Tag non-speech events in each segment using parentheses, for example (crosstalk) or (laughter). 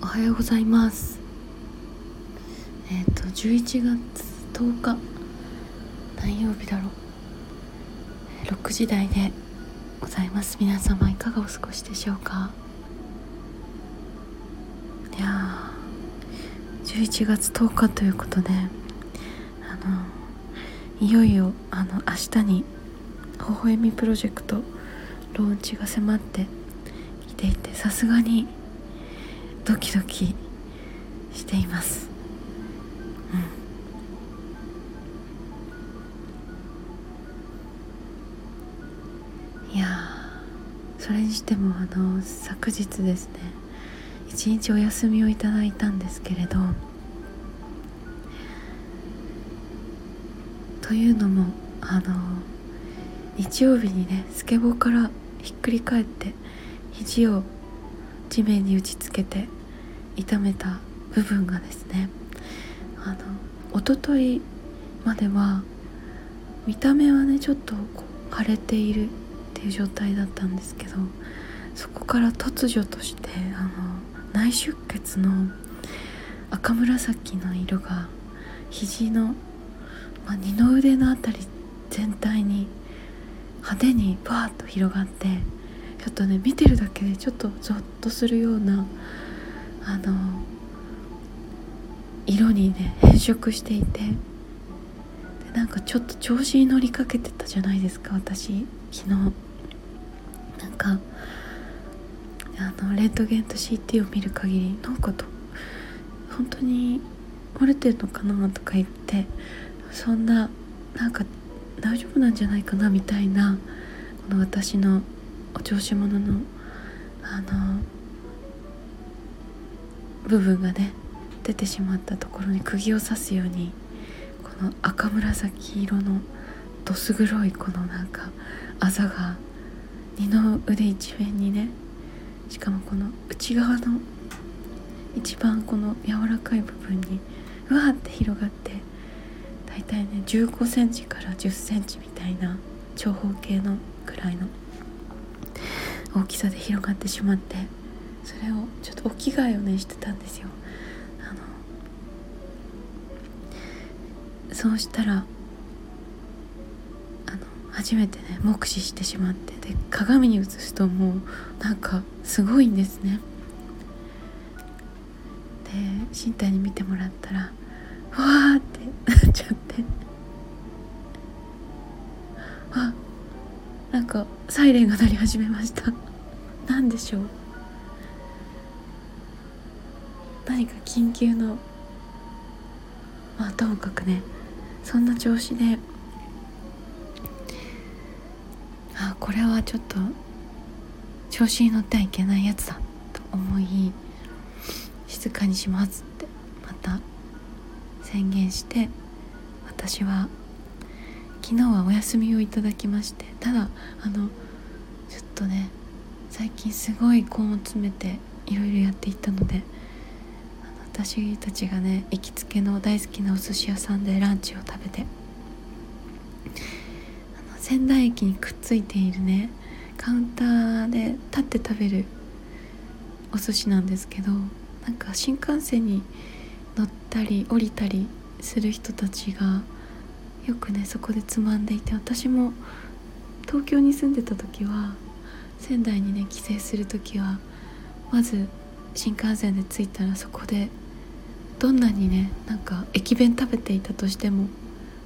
おはようございます。えっ、ー、と11月10日何曜日だろう。6時台でございます。皆様いかがお過ごしでしょうか。いやー11月10日ということであのいよいよあの明日に「微笑みプロジェクト」ローンチが迫ってきていてさすがにドキドキしています。うん。いやそれにしてもあの昨日ですね一日お休みをいただいたんですけれどというのもあの日曜日にねスケボーからひっくり返って肘を地面に打ちつけて痛めた部分がですねあの一昨日までは見た目はねちょっとこう腫れているっていう状態だったんですけどそこから突如としてあの内出血の赤紫の色が肘の、まあ、二の腕の辺り全体に派手にバーッと広がってちょっとね見てるだけでちょっとゾッとするようなあの色にね変色していてでなんかちょっと調子に乗りかけてたじゃないですか私昨日。なんかあのレントゲンと CT を見る限りなんかと本当に漏れてるのかなとか言ってそんななんか大丈夫なんじゃないかなみたいなこの私のお調子者のあの部分がね出てしまったところに釘を刺すようにこの赤紫色のどす黒いこのなんかあざが二の腕一面にねしかもこの内側の一番この柔らかい部分にうわーって広がって大体ね1 5センチから1 0センチみたいな長方形のくらいの大きさで広がってしまってそれをちょっとお着替えをねしてたんですよ。あのそうしたらあの初めてね目視してしまってで鏡に映すともうなんかすごいんですね。で身体に見てもらったらわーってなっちゃって。あなんかサイレンが鳴り始めました。何でしょう。何か緊急のまあともかくねそんな調子であこれはちょっと調子に乗ってはいけないやつだと思い静かにしますってまた宣言して私は昨日はお休みをいただきましてただあのちょっとね最近すごい根を詰めていろいろやっていったので私たちがね行きつけの大好きなお寿司屋さんでランチを食べて。あの仙台駅にくっついているねカウンターで立って食べるお寿司なんですけどなんか新幹線に乗ったり降りたりする人たちがよくねそこでつまんでいて私も東京に住んでた時は仙台にね帰省する時はまず新幹線で着いたらそこでどんなにねなんか駅弁食べていたとしても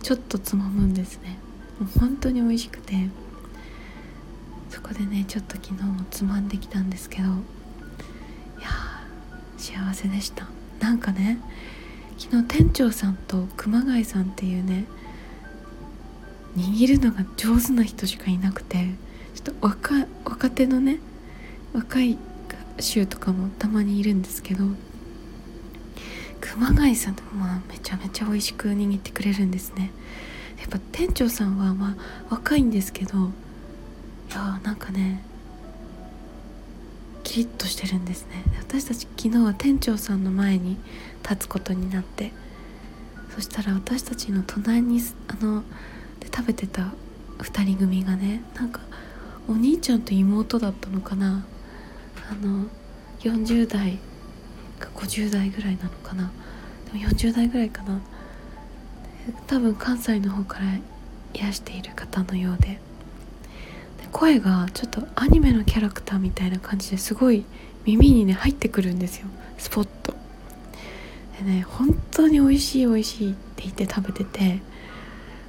ちょっとつまむんですね。もう本当に美味しくてそこでねちょっと昨日もつまんできたんですけどいや幸せでした。なんかね昨日店長さんと熊谷さんっていうね握るのが上手な人しかいなくてちょっと若若手のね若い衆とかもたまにいるんですけど熊谷さんとかまあめちゃめちゃ美味しく握ってくれるんですね。やっぱ店長さんはまあ若いんですけどいやーなんかねキリッとしてるんですね。私たち昨日は店長さんの前に立つことになってそしたら私たちの隣にあので食べてた2人組がねなんかお兄ちゃんと妹だったのかな。あの40代50代ぐらいなのかな。でも40代ぐらいかな。多分関西の方からいらしている方のようで。声がちょっとアニメのキャラクターみたいな感じですごい耳にね入ってくるんですよ。スポットでね本当に美味しい美味しいって言って食べてて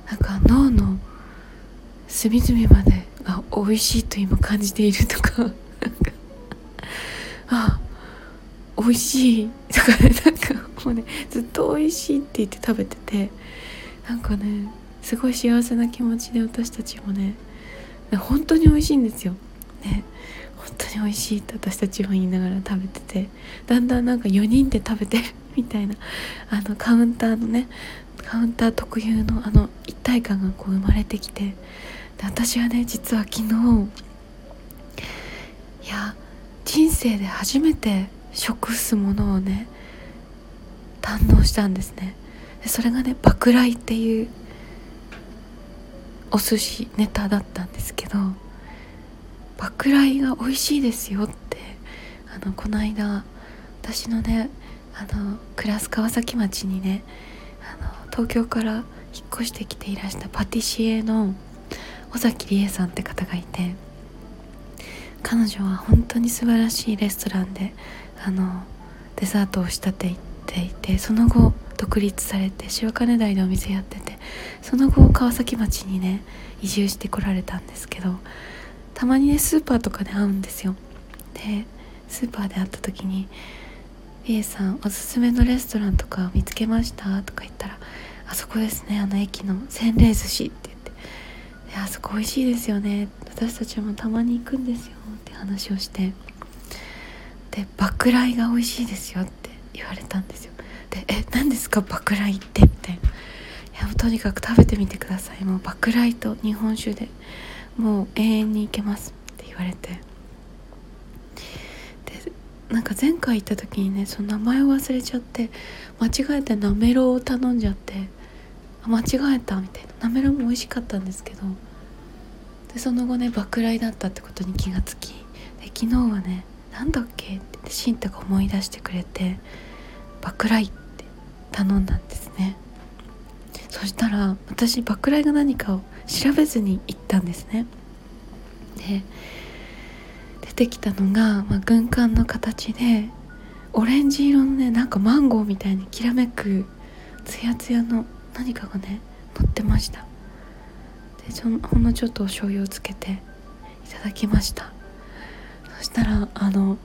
なんか脳の隅々まであ美味しいと今感じているとか。なんかあ美味しいとかねなんかもうねずっと美味しいって言って食べててなんかねすごい幸せな気持ちで私たちもね本当に美味しいんですよ。ね本当に美味しいって私たちも言いながら食べててだんだんなんか4人で食べてる (laughs) みたいなあのカウンターのねカウンター特有のあの一体感がこう生まれてきてで私はね実は昨日いや人生で初めて食すものをね堪能したんですね。でそれがね爆雷っていうお寿司ネタだったんですけど爆雷が美味しいですよってあのこの間私のねあの暮らす川崎町にねあの東京から引っ越してきていらしたパティシエの尾崎理恵さんって方がいて彼女は本当に素晴らしいレストランであのデザートを仕立てていてその後独立されて白金台でお店やっててその後川崎町にね移住してこられたんですけどたまにねスーパーとかで会うんですよ。でスーパーで会った時に「A さんおすすめのレストランとか見つけました?」とか言ったら「あそこですねあの駅の洗礼寿司」って言って「あそこ美味しいですよね。私たちもたまに行くんですよ」って話をして。で「爆雷が美味しいですよ」って言われたんですよ。で「え何ですか？爆雷って」みたいな「いやとにかく食べてみてください。もう爆雷と日本酒でもう永遠に行けます」って言われて。でなんか前回行った時にねその名前を忘れちゃって間違えてなめろうを頼んじゃって間違えたみたいな。なめろうも美味しかったんですけどでその後ね爆雷だったってことに気がつきで昨日はねなんだっけ？ってシンタが思い出してくれて爆雷って頼んだんですね。そしたら私爆雷が何かを調べずに行ったんですね。で出てきたのが、まあ、軍艦の形でオレンジ色のねなんかマンゴーみたいにきらめくツヤツヤの何かがね乗ってました。でほんのちょっとお醤油をつけていただきました。したらあの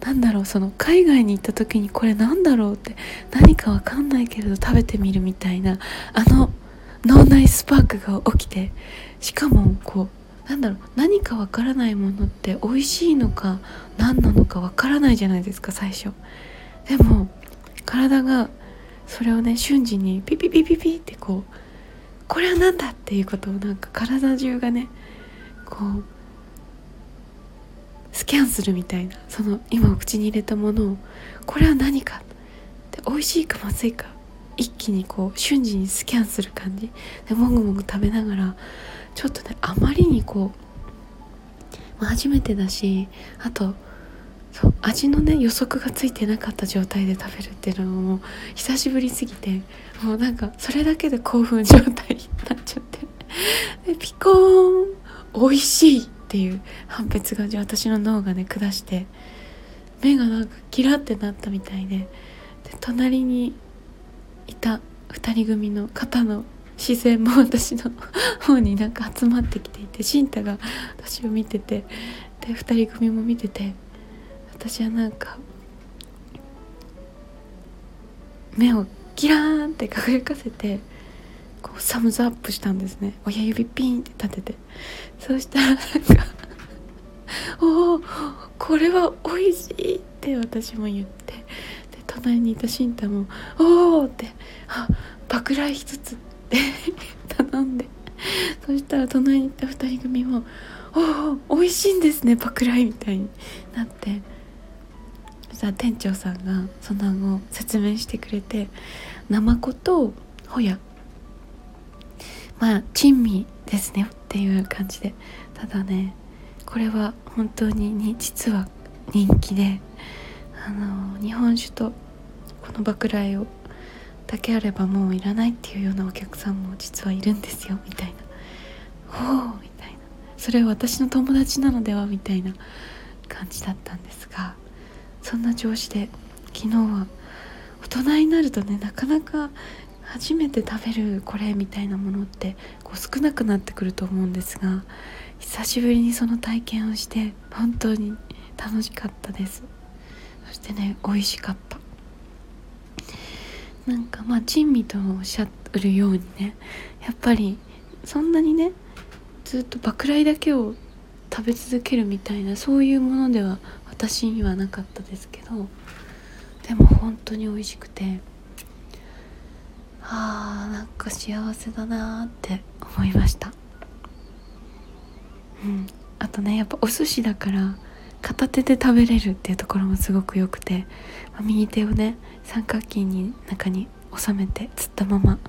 なんだろうその海外に行った時にこれなんだろうって何かわかんないけれど食べてみるみたいなあの脳内スパークが起きてしかもこうなんだろう何かわからないものって美味しいのか何なのかわからないじゃないですか最初。でも体がそれをね瞬時にピピピピピってこうこれは何だっていうことをなんか体中がねこうスキャンするみたいなその今お口に入れたものをこれは何かで美味しいかまずいか一気にこう瞬時にスキャンする感じ。でもぐもぐ食べながらちょっとねあまりにこう、まあ、初めてだしあとそう味のね予測がついてなかった状態で食べるっていうのも久しぶりすぎてもうなんかそれだけで興奮状態になっちゃって。でピコーン美味しいっていう判別が私の脳がね下して目がなんかキラってなったみたいでで隣にいた2人組の方の視線も私の方になんか集まってきていて慎太が私を見ててで2人組も見てて私はなんか目をキラーンって輝かせてこうサムズアップしたんですね。親指ピンって立てて。そうしたらなんか「(laughs) おおこれは美味しい」って私も言って。で隣にいた慎太も「おお!」って「あ爆雷一つ」って (laughs) 頼んで。そしたら隣にいた2人組も「おお美味しいんですね爆雷」みたいになって。そしたら店長さんがその後説明してくれてナマコとホヤまあ珍味ですねっていう感じで。ただねこれは本当にに実は人気であの日本酒とこのバクライをだけあればもういらないっていうようなお客さんも実はいるんですよみたいな「ほう」みたいな「それは私の友達なのでは」みたいな感じだったんですがそんな調子で昨日は大人になるとねなかなか初めて食べるこれみたいなものってこう少なくなってくると思うんですが久しぶりにその体験をして本当に楽しかったです。そしてね美味しかった。なんかまあ珍味とおっしゃるようにねやっぱりそんなにねずっと爆雷だけを食べ続けるみたいなそういうものでは私にはなかったですけどでも本当に美味しくてあーなんか幸せだなって思いました。うん。あとねやっぱお寿司だから片手で食べれるっていうところもすごく良くて、右手をね三角形に中に収めてつったまま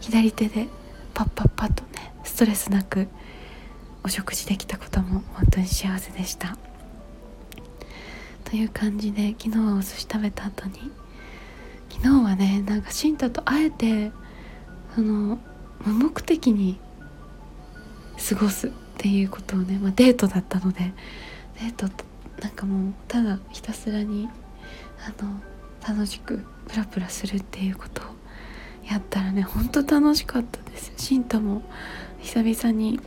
左手でパッパッパッとねストレスなくお食事できたことも本当に幸せでした。という感じで昨日はお寿司食べた後に昨日はねなんかシンタとあえてその無目的に過ごすっていうことをね、まあ、デートだったのでデートなんかもうただひたすらにあの楽しくプラプラするっていうことをやったらねほんと楽しかったですシンタも久々に、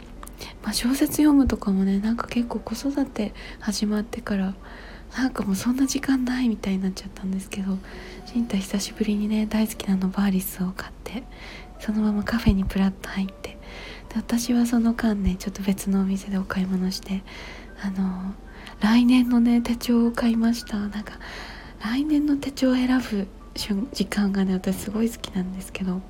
まあ、小説読むとかもねなんか結構子育て始まってからなんかもうそんな時間ないみたいになっちゃったんですけどシンタ久しぶりにね大好きなのバーリスを買ってそのままカフェにプラッと入ってで私はその間ねちょっと別のお店でお買い物してあの来年のね手帳を買いました。なんか来年の手帳を選ぶ時間がね私すごい好きなんですけど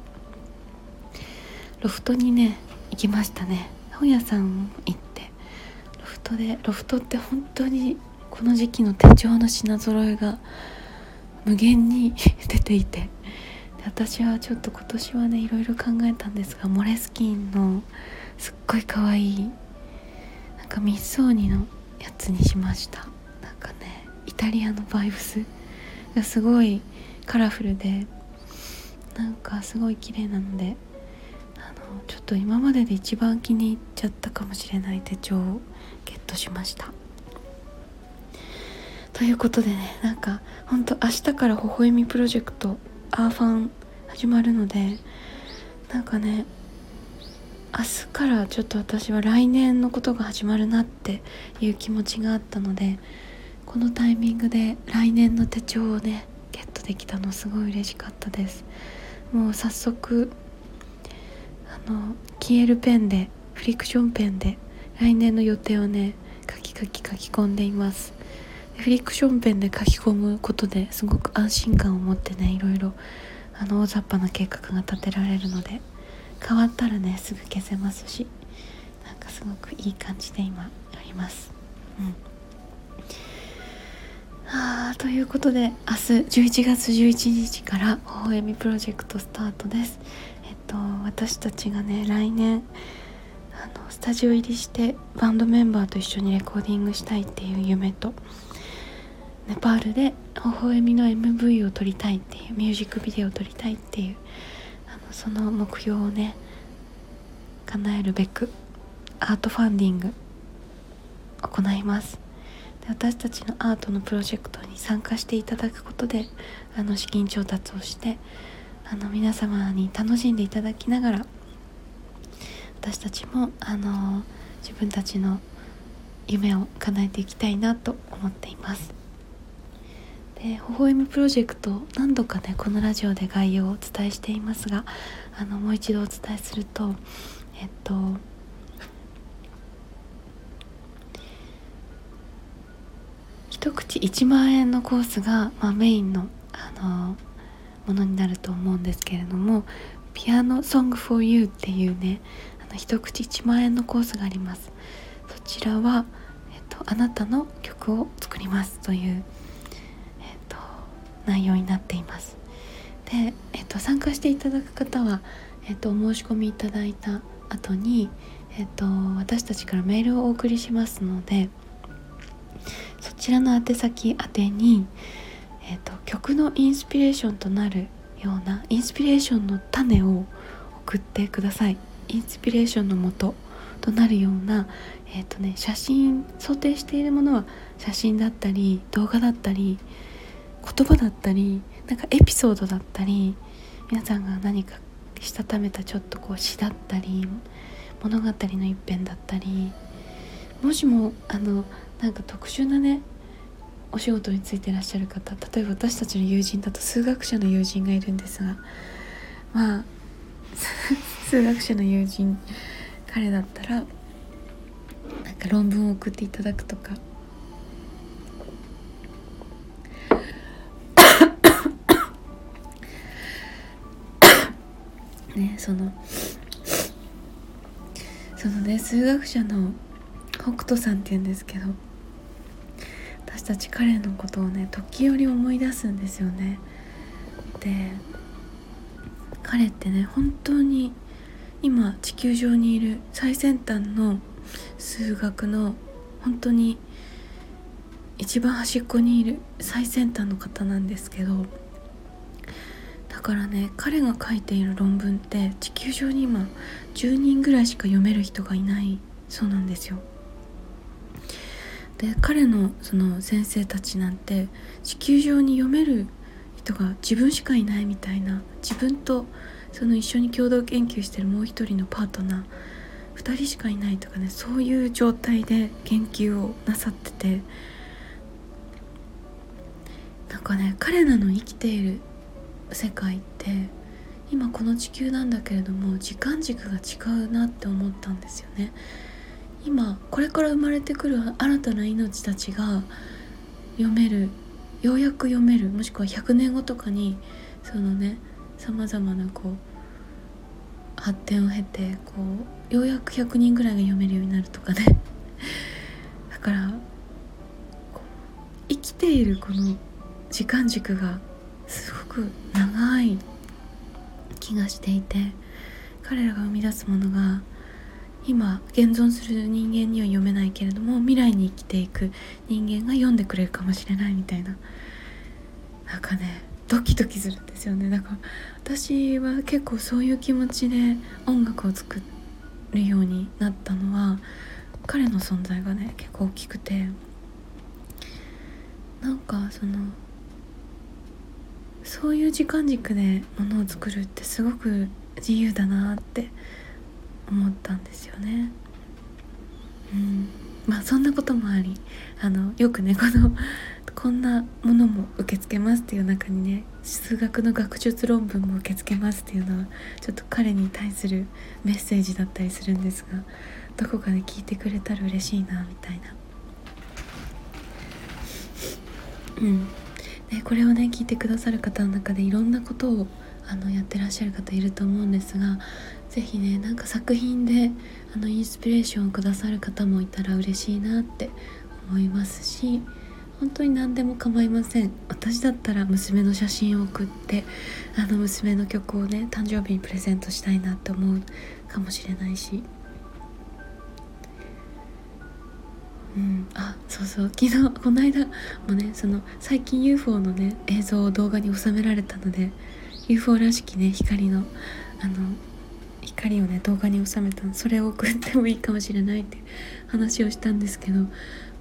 ロフトにね行きましたね。本屋さん行ってロフトでロフトって本当にこの時期の手帳の品揃えが無限に出ていて私はちょっと今年はねいろいろ考えたんですがモレスキンのすっごい可愛いなんかミッソーニのやつにしました。なんかねイタリアのバイブスがすごいカラフルでなんかすごい綺麗なのであのちょっと今までで一番気に入っちゃったかもしれない手帳をゲットしました。ということでねなんかほんと明日から微笑みプロジェクトアーファン始まるのでなんかね明日からちょっと私は来年のことが始まるなっていう気持ちがあったのでこのタイミングで来年の手帳をねゲットできたのすごい嬉しかったです。もう早速あの消えるペンでフリクションペンで来年の予定をね書き書き書き込んでいます。フリクションペンで書き込むことですごく安心感を持ってねいろいろあの大雑把な計画が立てられるので変わったらねすぐ消せますしなんかすごくいい感じで今やります。うん。あということで明日11月11日から「微笑みプロジェクト」スタートです。えっと私たちがね来年あのスタジオ入りしてバンドメンバーと一緒にレコーディングしたいっていう夢とネパールで微笑みの MV を撮りたいっていうミュージックビデオを撮りたいっていうあのその目標をね叶えるべくアートファンディング行います。で私たちのアートのプロジェクトに参加していただくことであの資金調達をしてあの皆様に楽しんでいただきながら私たちもあの自分たちの夢を叶えていきたいなと思っています。で微笑みプロジェクト何度かねこのラジオで概要をお伝えしていますがあのもう一度お伝えするとえっと一口1万円のコースが、まあ、メインのあのものになると思うんですけれども「ピアノソング for You」っていうねあの一口1万円のコースがあります。そちらは、えっと、あなたの曲を作りますという内容になっています。で、えっと、参加していただく方は、えっと、お申し込みいただいた後に、えっと、私たちからメールをお送りしますのでそちらの宛先宛てに、えーと、曲のインスピレーションとなるようなインスピレーションの種を送ってください。インスピレーションのもととなるような、えーとね、写真想定しているものは写真だったり動画だったり言葉だったりなんかエピソードだったり皆さんが何かしたためたちょっとこう詩だったり物語の一編だったりもしもあのなんか特殊なねお仕事についてらっしゃる方例えば私たちの友人だと数学者の友人がいるんですがまあ (laughs) 数学者の友人彼だったらなんか論文を送っていただくとかねそのそのね数学者の北斗さんっていうんですけど私たち彼のことをね時折思い出すんですよね。で彼ってね本当に今地球上にいる最先端の数学の本当に一番端っこにいる最先端の方なんですけどからね彼が書いている論文って地球上に今10人ぐらいしか読める人がいないそうなんですよ。で彼のその先生たちなんて地球上に読める人が自分しかいないみたいな自分とその一緒に共同研究してるもう一人のパートナー2人しかいないとかねそういう状態で研究をなさっててなんかね彼らの生きている世界って今この地球なんだけれども時間軸が違うなって思ったんですよね。今これから生まれてくる新たな命たちが読めるようやく読めるもしくは100年後とかにそのねさまざまなこう発展を経てこうようやく100人ぐらいが読めるようになるとかね (laughs) だから生きているこの時間軸がすごく長い気がしていて彼らが生み出すものが今現存する人間には読めないけれども未来に生きていく人間が読んでくれるかもしれないみたいななんかねドキドキするんですよね。だから私は結構そういう気持ちで音楽を作るようになったのは彼の存在がね結構大きくてなんかそのそういう時間軸でものを作るってすごく自由だなって思ったんですよね。うんまあそんなこともありあのよくねこのこんなものも受け付けますっていう中にね数学の学術論文も受け付けますっていうのはちょっと彼に対するメッセージだったりするんですがどこかで聞いてくれたら嬉しいなみたいな。うんでこれをね聞いてくださる方の中でいろんなことをあのやってらっしゃる方いると思うんですが是非ねなんか作品であのインスピレーションをくださる方もいたら嬉しいなって思いますし本当に何でも構いません。私だったら娘の写真を送ってあの娘の曲をね誕生日にプレゼントしたいなって思うかもしれないしうん。あそうそう。昨日この間もねその最近 UFO のね映像を動画に収められたので UFO らしきね光のあの光をね動画に収めたそれを送ってもいいかもしれないって話をしたんですけど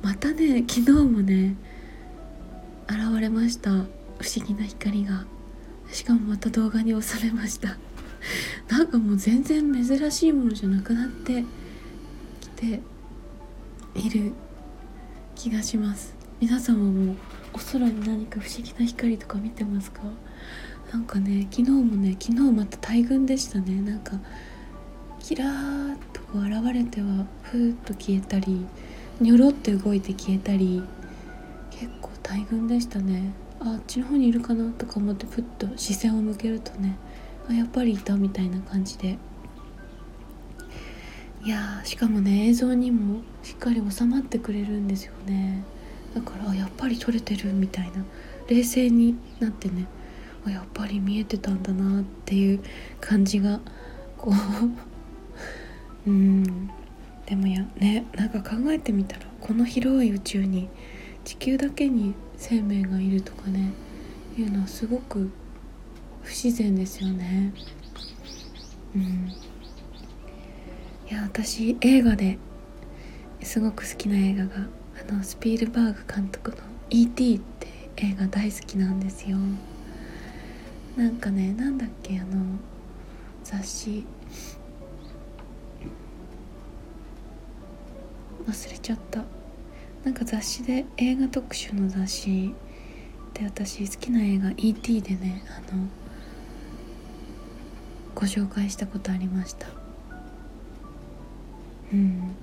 またね昨日もね現れました。不思議な光が。しかもまた動画に収めました。なんかもう全然珍しいものじゃなくなってきている気がします。皆様もお空に何か不思議な光とか見てますか？なんかね昨日もね昨日また大群でしたね。なんかキラーッとこう現れてはふーっと消えたりニョロって動いて消えたり結構大群でしたね。あっちの方にいるかなとか思ってふっと視線を向けるとねあやっぱりいたみたいな感じで。いやしかもね映像にもしっかり収まってくれるんですよね。だからやっぱり撮れてるみたいな。冷静になってねやっぱり見えてたんだなっていう感じがこう (laughs) うん。でもやねなんか考えてみたらこの広い宇宙に地球だけに生命がいるとかねいうのはすごく不自然ですよね。うん。いや私映画ですごく好きな映画があのスピルバーグ監督の「E.T.」って映画大好きなんですよなんかねなんだっけあの雑誌忘れちゃったなんか雑誌で映画特集の雑誌で私好きな映画「E.T.」でねあのご紹介したことありましたうん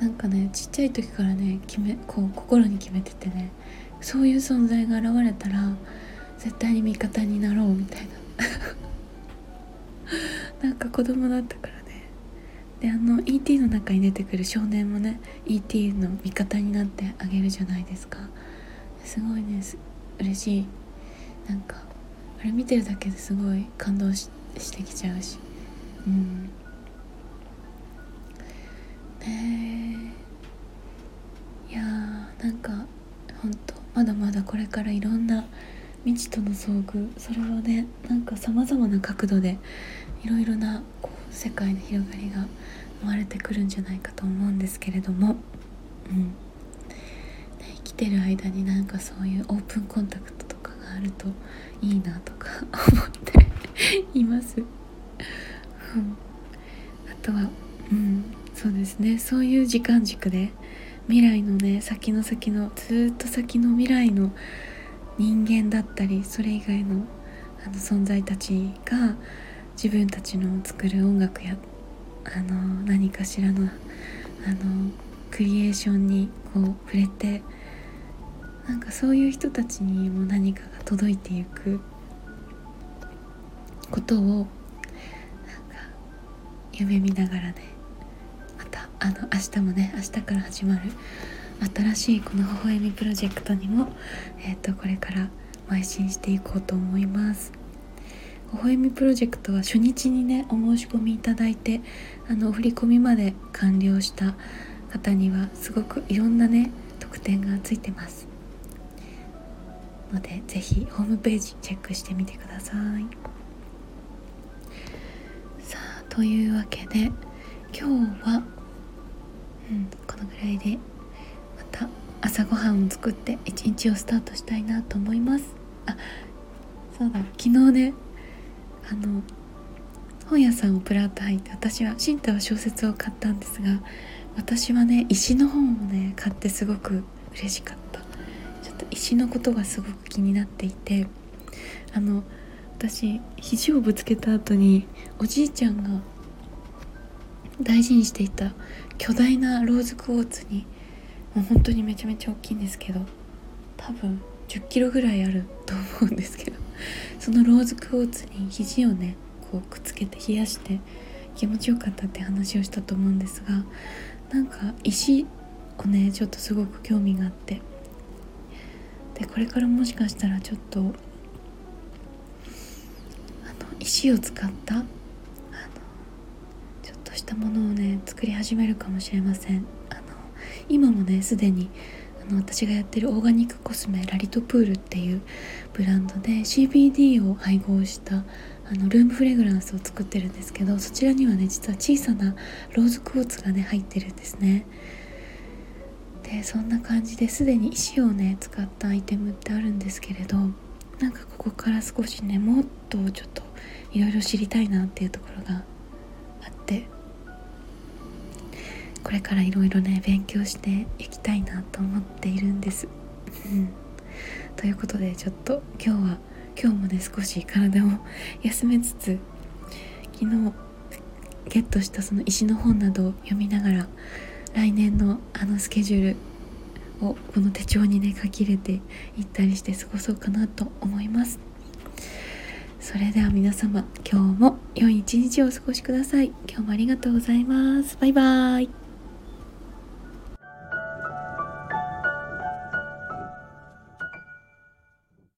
なんかねちっちゃい時からね決めこう心に決めててねそういう存在が現れたら絶対に味方になろうみたいな (laughs) なんか子供だったからねであの E.T. の中に出てくる少年もね E.T. の味方になってあげるじゃないですかすごいね嬉しいなんかあれ見てるだけですごい感動してしてきちゃうし。うん。ねえいやーなんかほんとまだまだこれからいろんな未知との遭遇。それをねなんかさまざまな角度でいろいろなこう世界の広がりが生まれてくるんじゃないかと思うんですけれども、うん、ね、生きてる間になんかそういうオープンコンタクトとかがあるといいなとか (laughs) 思っています。あとは、うん、そうですねそういう時間軸で未来のね先の先のずっと先の未来の人間だったりそれ以外のあの存在たちが自分たちの作る音楽やあの何かしらのあのクリエーションにこう触れてなんかそういう人たちにも何か届いていくことをなんか夢見ながらねまたあの明日もね明日から始まる新しいこの「微笑みプロジェクト」にも、えーと、これから邁進していこうと思います。微笑みプロジェクトは初日にねお申し込みいただいてあのお振り込みまで完了した方にはすごくいろんなね特典がついてますので是非ホームページチェックしてみてください。さあというわけで今日は、うん、このぐらいでまた朝ごはんを作って一日をスタートしたいなと思います。あそうだ昨日ねあの本屋さんをプラッと入って私は新太は小説を買ったんですが私はね石の本をね買ってすごく嬉しかった。と石のことがすごく気になっていてあの私肘をぶつけた後におじいちゃんが大事にしていた巨大なローズクォーツにもう本当にめちゃめちゃ大きいんですけど多分10キロぐらいあると思うんですけどそのローズクォーツに肘をねこうくっつけて冷やして気持ちよかったって話をしたと思うんですがなんか石をねちょっとすごく興味があってでこれからもしかしたらちょっとあの石を使ったあのちょっとしたものをね作り始めるかもしれませんあの。今もねすでにあの私がやってるオーガニックコスメラリトプールっていうブランドで CBD を配合したあのルームフレグランスを作ってるんですけどそちらにはね実は小さなローズクォーツがね入ってるんですねでそんな感じですでに石をね使ったアイテムってあるんですけれどなんかここから少しねもっとちょっといろいろ知りたいなっていうところがあってこれからいろいろね勉強していきたいなと思っているんです。うん、ということでちょっと今日は今日もね少し体を休めつつ昨日ゲットしたその石の本などを読みながら来年のあのスケジュールをこの手帳にね書き入れていったりして過ごそうかなと思います。それでは皆様今日も良い一日をお過ごしください。今日もありがとうございます。バイバーイ。